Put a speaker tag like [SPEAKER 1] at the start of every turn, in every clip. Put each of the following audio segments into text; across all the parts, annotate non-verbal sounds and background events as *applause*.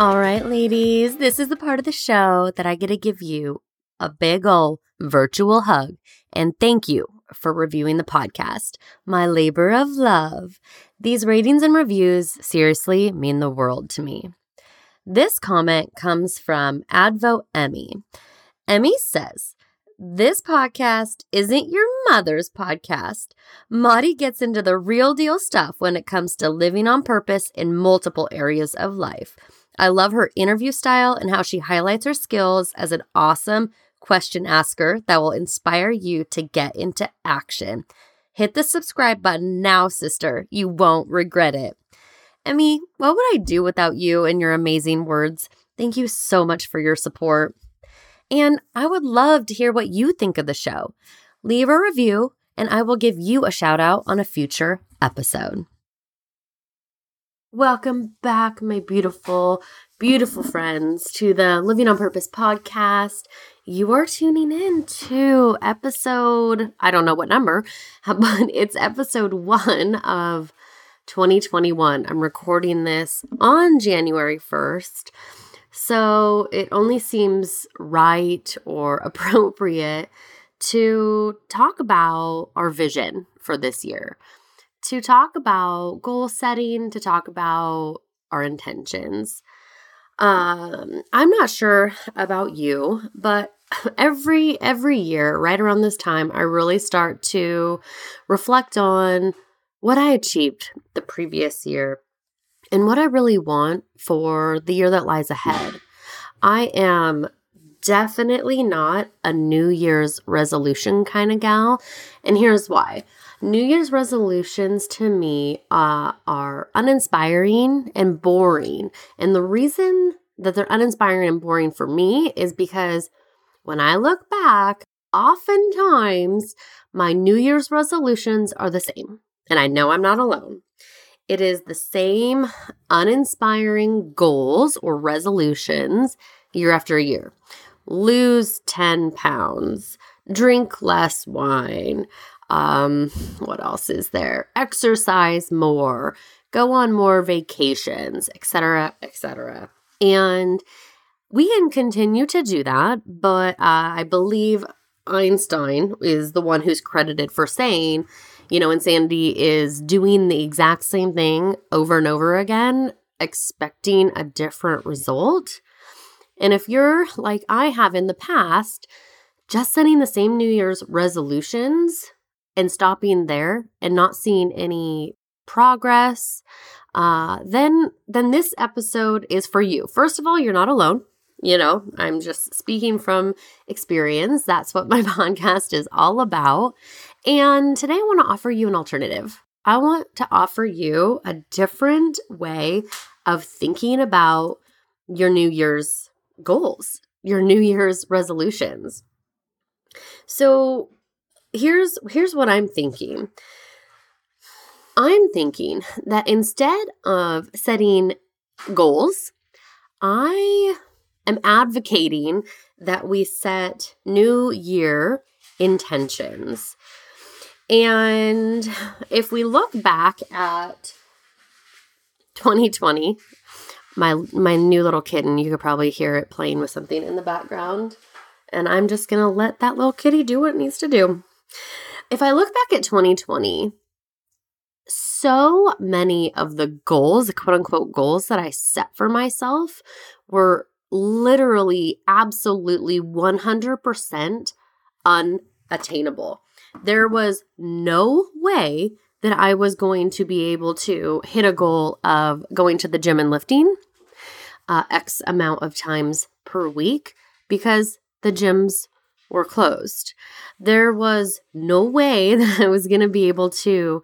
[SPEAKER 1] All right, ladies, this is the part of the show that I get to give you a big ol' virtual hug and thank you for reviewing the podcast, my labor of love. These ratings and reviews seriously mean the world to me. This comment comes from Advo Emmy. Emmy says, this podcast isn't your mother's podcast. Mari gets into the real deal stuff when it comes to living on purpose in multiple areas of life. I love her interview style and how she highlights her skills as an awesome question asker that will inspire you to get into action. Hit the subscribe button now, sister. You won't regret it. Emmy, what would I do without you and your amazing words? Thank you so much for your support. And I would love to hear what you think of the show. Leave a review, and I will give you a shout out on a future episode. Welcome back, my beautiful, beautiful friends, to the Living on Purpose podcast. You are tuning in to episode, I don't know what number, *laughs* but it's episode one of 2021. I'm recording this on January 1st. So it only seems right or *laughs* appropriate to talk about our vision for this year to talk about goal setting, to talk about our intentions. Um, I'm not sure about you, but *laughs* every every year right around this time I really start to reflect on what I achieved the previous year and what I really want for the year that lies ahead. I am definitely not a New Year's resolution kind of gal, and here's why. New Year's resolutions to me uh, are uninspiring and boring. And the reason that they're uninspiring and boring for me is because when I look back, oftentimes my New Year's resolutions are the same. And I know I'm not alone. It is the same uninspiring goals or resolutions year after year. Lose 10 pounds, drink less wine, um, what else is there? Exercise more, go on more vacations, etc., etc. And we can continue to do that, but uh, I believe Einstein is the one who's credited for saying, you know, insanity is doing the exact same thing over and over again, expecting a different result. And if you're like I have in the past, just setting the same New Year's resolutions and stopping there and not seeing any progress, uh, then then this episode is for you. First of all, you're not alone. You know, I'm just speaking from experience. That's what my *laughs* podcast is all about. And today I want to offer you an alternative. I want to offer you a different way of thinking about your New Year's goals, your New Year's resolutions. So, here's here's what I'm thinking. I'm thinking that instead of setting goals, I am advocating that we set new year intentions. And if we look back at 2020, my my new little kitten, you could probably hear it playing with something in the background. And I'm just going to let that little kitty do what it needs to do. If I look back at 2020, so many of the goals, the quote unquote goals that I set for myself, were literally, absolutely 100% unattainable. There was no way that I was going to be able to hit a goal of going to the gym and lifting uh, X amount of times per week because the gyms were closed. There was no way *laughs* that I was going to be able to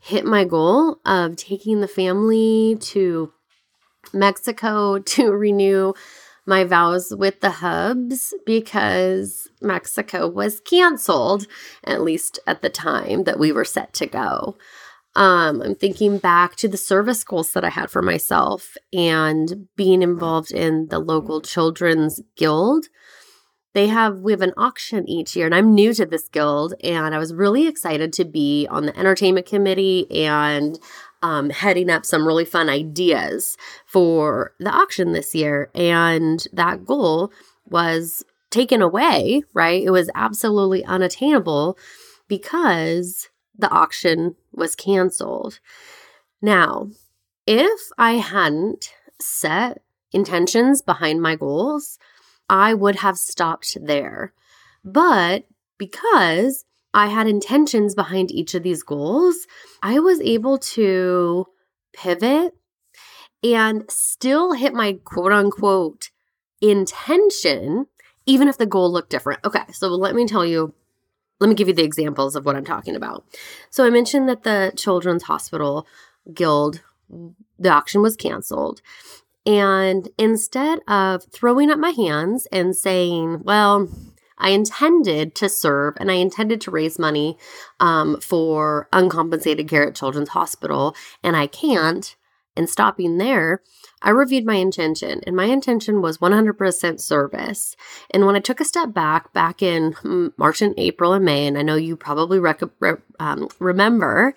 [SPEAKER 1] hit my goal of taking the family to Mexico *laughs* to renew my vows with the hubs because Mexico was canceled, at least at the time that we were set to go. Um, I'm thinking back to the service goals that I had for myself and being involved in the local children's guild. They have we have an auction each year, and I'm new to this guild, and I was really excited to be on the entertainment committee and um, heading up some really fun ideas for the auction this year. And that goal was taken away, right? It was absolutely unattainable because the auction was canceled. Now, if I hadn't set intentions behind my goals, I would have stopped there. But because I had intentions behind each of these goals, I was able to pivot and still hit my quote unquote intention, even if the goal looked different. Okay, so let me tell you, let me give you the examples of what I'm talking about. So I mentioned that the Children's Hospital Guild, the auction was canceled. And instead of throwing up my hands and saying, well, I intended to serve and I intended to raise money um, for uncompensated care at Children's Hospital, and I can't. And stopping there, I reviewed my intention, and my intention was 100% service. And when I took a step back, back in mm, March and April and May, and I know you probably rec- re- um, remember,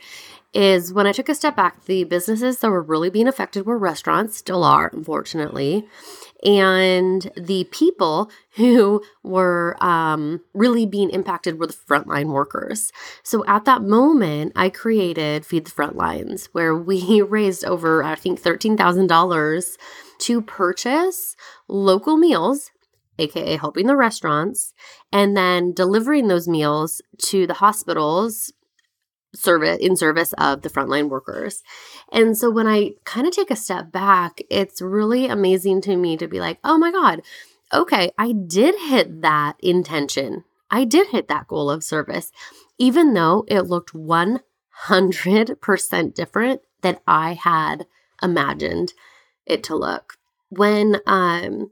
[SPEAKER 1] is when I took a step back, the businesses that were really being affected were restaurants, still are, unfortunately and the people *laughs* who were um, really being impacted were the frontline workers. So at that moment, I created Feed the Frontlines, where we *laughs* raised over, I think, $13,000 to purchase local meals aka helping the restaurants, and then delivering those meals to the hospitals service in service of the frontline workers. And so when I kind of take a step back, it's really amazing to me to be like, "Oh my god, okay, I did hit that intention. I did hit that goal of service even though it looked 100% different than I had imagined it to look." When um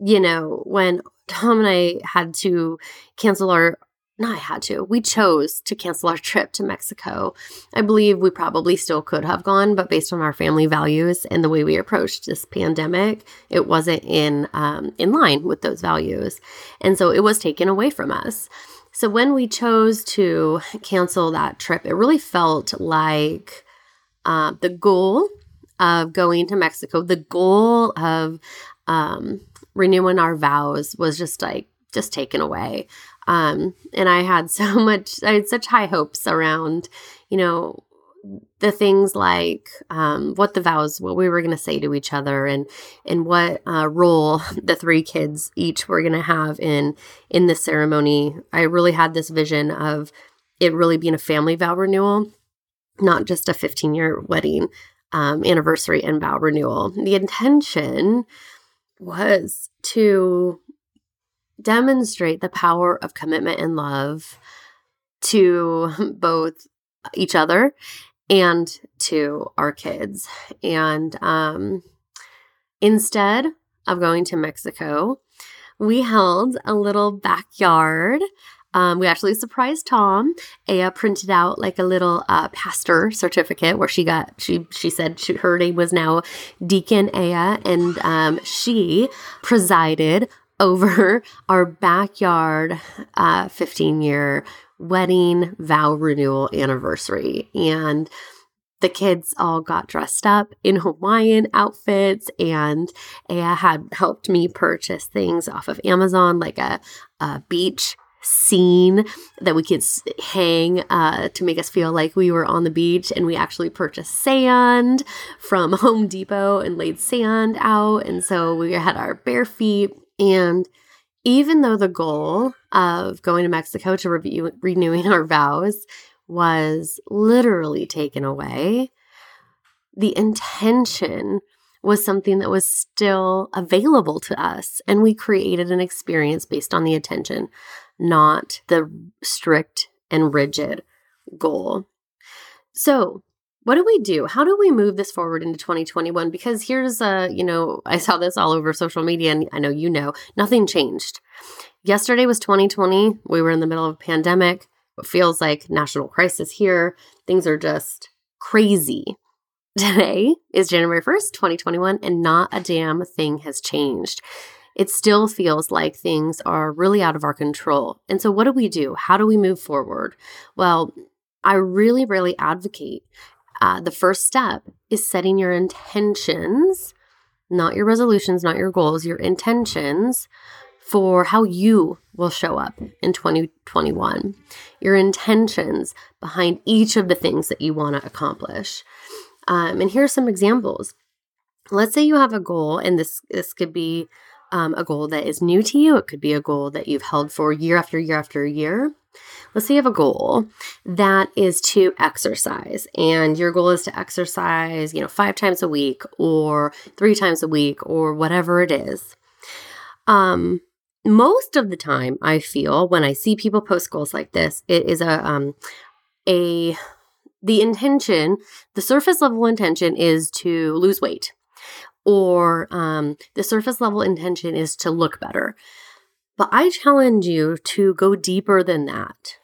[SPEAKER 1] you know, when *laughs* Tom and I had to cancel our no, I had to. We chose to cancel our trip to Mexico. I believe we probably still could have gone, but based on our family values and the way we approached this pandemic, it wasn't in um, in line with those values, and so it was taken away from us. So when we chose to cancel that trip, it really felt like uh, the goal of going to Mexico, the goal of um, renewing our vows was just like just taken away. Um, and I had *laughs* so much, I had such high hopes around, you know, the things like um, what the vows, what we were going to say to each other, and and what uh, role *laughs* the three kids each were going to have in in this ceremony. I really had this vision of it really being a family vow renewal, not just a 15 year wedding um, anniversary and vow renewal. The intention was to demonstrate the power of commitment and love to *laughs* both each other and to our kids. And um, instead of going to Mexico, we held a little backyard. Um, we actually surprised Tom. Aya printed out like a little uh, pastor certificate where she got she she said she, her name was now Deacon Aya, and um, she presided over *laughs* our backyard uh, 15 year wedding vow renewal anniversary. And the kids all got dressed up in Hawaiian outfits, and Aya had helped me purchase things off of Amazon, like a, a beach scene that we could hang uh, to make us feel like we were on the beach. And we actually purchased sand from *laughs* Home Depot and laid sand out. And so we had our bare feet. And even though the goal of going to Mexico to review renewing our vows was literally taken away, the intention was something that was still available to us. And we created an experience based on the attention, not the strict and rigid goal. So, what do we do? How do we move this forward into 2021? Because here's a, you know, I saw this all over social media and I know you know, nothing changed. Yesterday was 2020. We were in the middle of a pandemic. It feels like national crisis here. Things are just crazy. Today is January 1st, 2021, and not a damn thing has changed. It still feels like things are really out of our control. And so, what do we do? How do we move forward? Well, I really, really advocate uh, the first step is setting your intentions, not your resolutions, not your goals, your intentions for how you will show up in 2021, your intentions behind each of the things that you want to accomplish. Um, and here are some examples. Let's say you have a goal, and this this could be um, a goal that is new to you. It could be a goal that you've held for year after year after year. Let's say you have a goal that is to exercise, and your goal is to exercise, you know, five times a week or three times a week or whatever it is. Um, most of the time, I feel when I see people post goals like this, it is a um, a the intention, the surface level intention is to lose weight, or um, the surface level intention is to look better. But I challenge you to go deeper than that.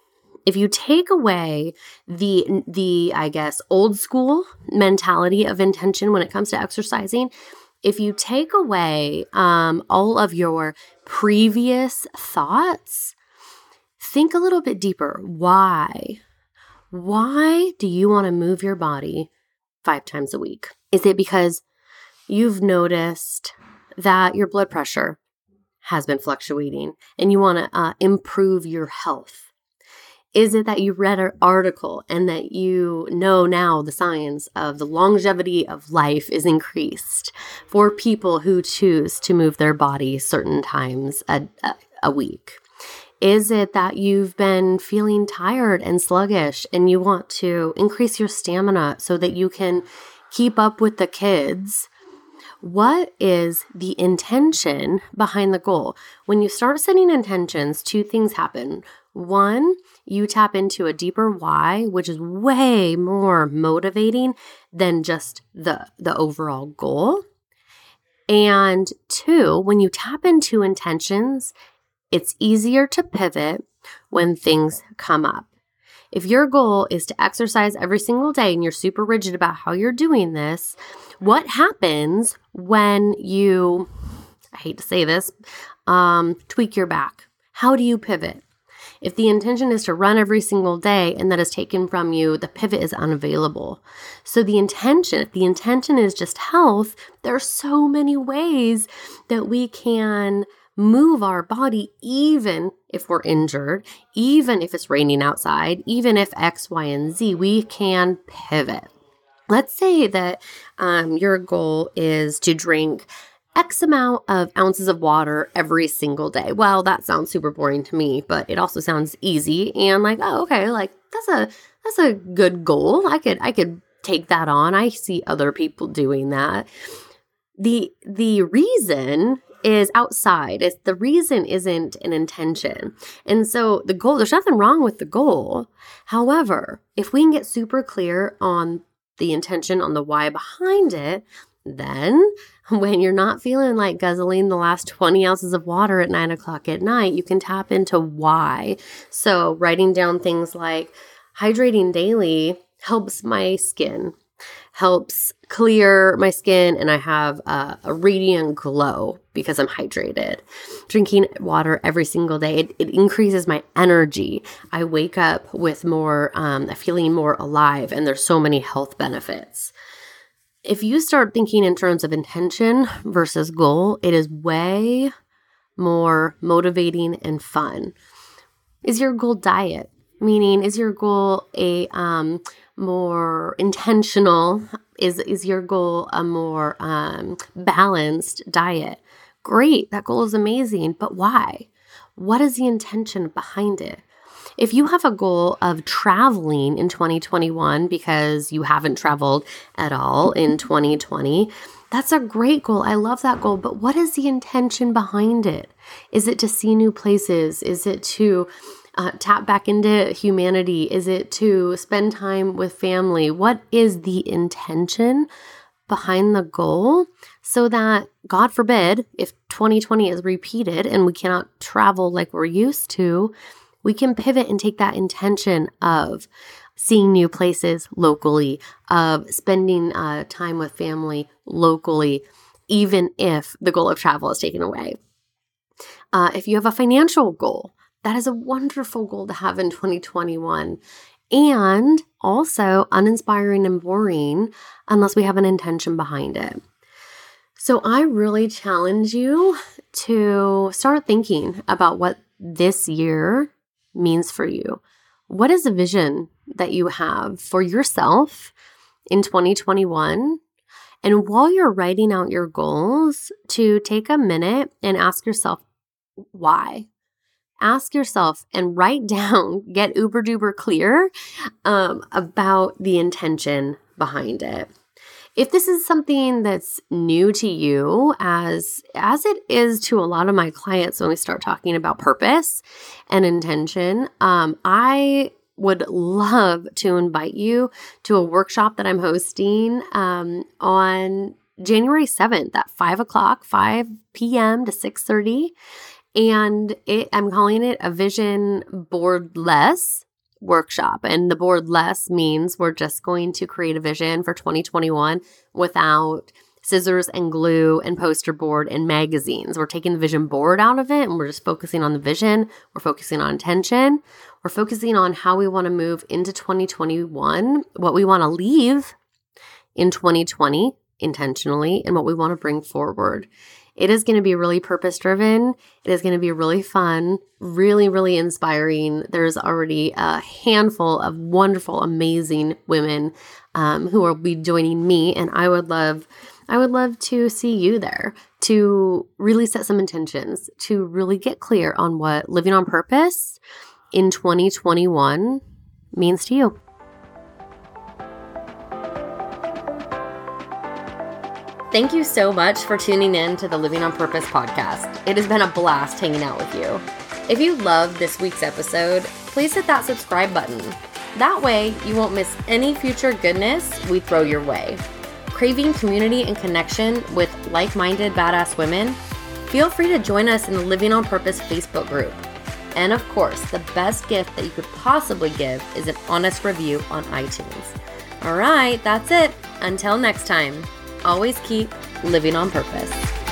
[SPEAKER 1] If you take away the the I guess old school mentality of intention when it comes to exercising, if you take away um, all of your previous thoughts, think a little bit deeper. Why? Why do you want to move your body five times a week? Is it because you've noticed that your blood pressure has been fluctuating and you want to uh, improve your health? Is it that you read an article and that you know now the science of the longevity of life is increased for people who choose to move their body certain times a, a, a week? Is it that you've been feeling tired and sluggish and you want to increase your stamina so that you can keep up with the kids? What is the intention behind the goal? When you start setting intentions, two things happen. One, you tap into a deeper why, which is way more motivating than just the, the overall goal. And two, when you tap into intentions, it's easier to pivot when things come up. If your goal is to exercise every single day and you're super rigid about how you're doing this, what happens when you, I hate to say this, um, tweak your back? How do you pivot? If the intention is to run every single day and that is taken from you, the pivot is unavailable. So, the intention, if the intention is just health, there are so many ways that we can move our body even if we're injured, even if it's raining outside, even if X, Y, and Z, we can pivot. Let's say that um, your goal is to drink X amount of ounces of water every single day. Well, that sounds super boring to me, but it also sounds easy and like, oh, okay, like that's a that's a good goal. I could I could take that on. I see other people doing that. The the reason is outside. It's the reason isn't an intention. And so the goal, there's nothing wrong with the goal. However, if we can get super clear on the intention, on the why behind it, then *laughs* when you're not feeling like guzzling the last 20 ounces of water at nine o'clock at night, you can tap into why. So writing down things like hydrating daily helps my skin helps clear my skin and I have a, radiant glow because I'm hydrated. Drinking water every single day, it, it increases my energy. I wake up with more, um, feeling more alive, and there's so many health benefits. If you start thinking in terms of intention versus goal, it is way more motivating and fun. Is your goal diet? Meaning, is your goal a um, more intentional? Is is your goal a more um, balanced diet? Great, that goal is amazing, but why? What is the intention behind it? If you have a goal of traveling in 2021 because you haven't traveled at all in 2020, that's a great goal. I love that goal. But what is the intention behind it? Is it to see new places? Is it to uh, tap back into humanity? Is it to spend time with family? What is the intention behind the goal so that, God forbid, if 2020 is repeated and we cannot travel like we're used to, we can pivot and take that intention of seeing new places locally, of spending uh, time with family locally, even if the goal of travel is taken away. Uh, if you have a financial goal, that is a wonderful goal to have in 2021 and also uninspiring and boring unless we have an intention behind it. So, I really challenge you to start thinking about what this year means for you. What is the vision that you have for yourself in 2021? And while you're writing out your goals, to take a minute and ask yourself why ask yourself and write *laughs* down, get uber duper clear um, about the intention behind it. If this is something that's new to you, as as it is to a lot of my clients when we start talking about purpose and intention, um, I would love to invite you to a workshop that I'm hosting um, on January 7th at 5 o'clock, 5 p.m. to 6.30 and it, I'm calling it a vision board less workshop. And the board less means we're just going to create a vision for 2021 without scissors and glue and poster board and magazines. We're taking the vision board out of it and we're just focusing on the vision. We're focusing on intention. We're focusing on how we want to move into 2021, what we want to leave in 2020 intentionally, and what we want to bring forward. It is going to be really purpose driven. It is going to be really fun, really, really inspiring. There's already a handful of wonderful, amazing women um, who will be joining me, and I would love. I would love to see you there to really set some intentions, to really get clear on what living on purpose in 2021 means to you. Thank you so much for tuning in to the Living on Purpose podcast. It has been a blast hanging out with you. If you loved this week's episode, please hit that subscribe button. That way, you won't miss any future goodness we throw your way. Craving community and connection with like minded badass women? Feel free to join us in the Living on Purpose Facebook group. And of course, the best gift that you could possibly give is an honest review on iTunes. All right, that's it. Until next time always keep living on purpose.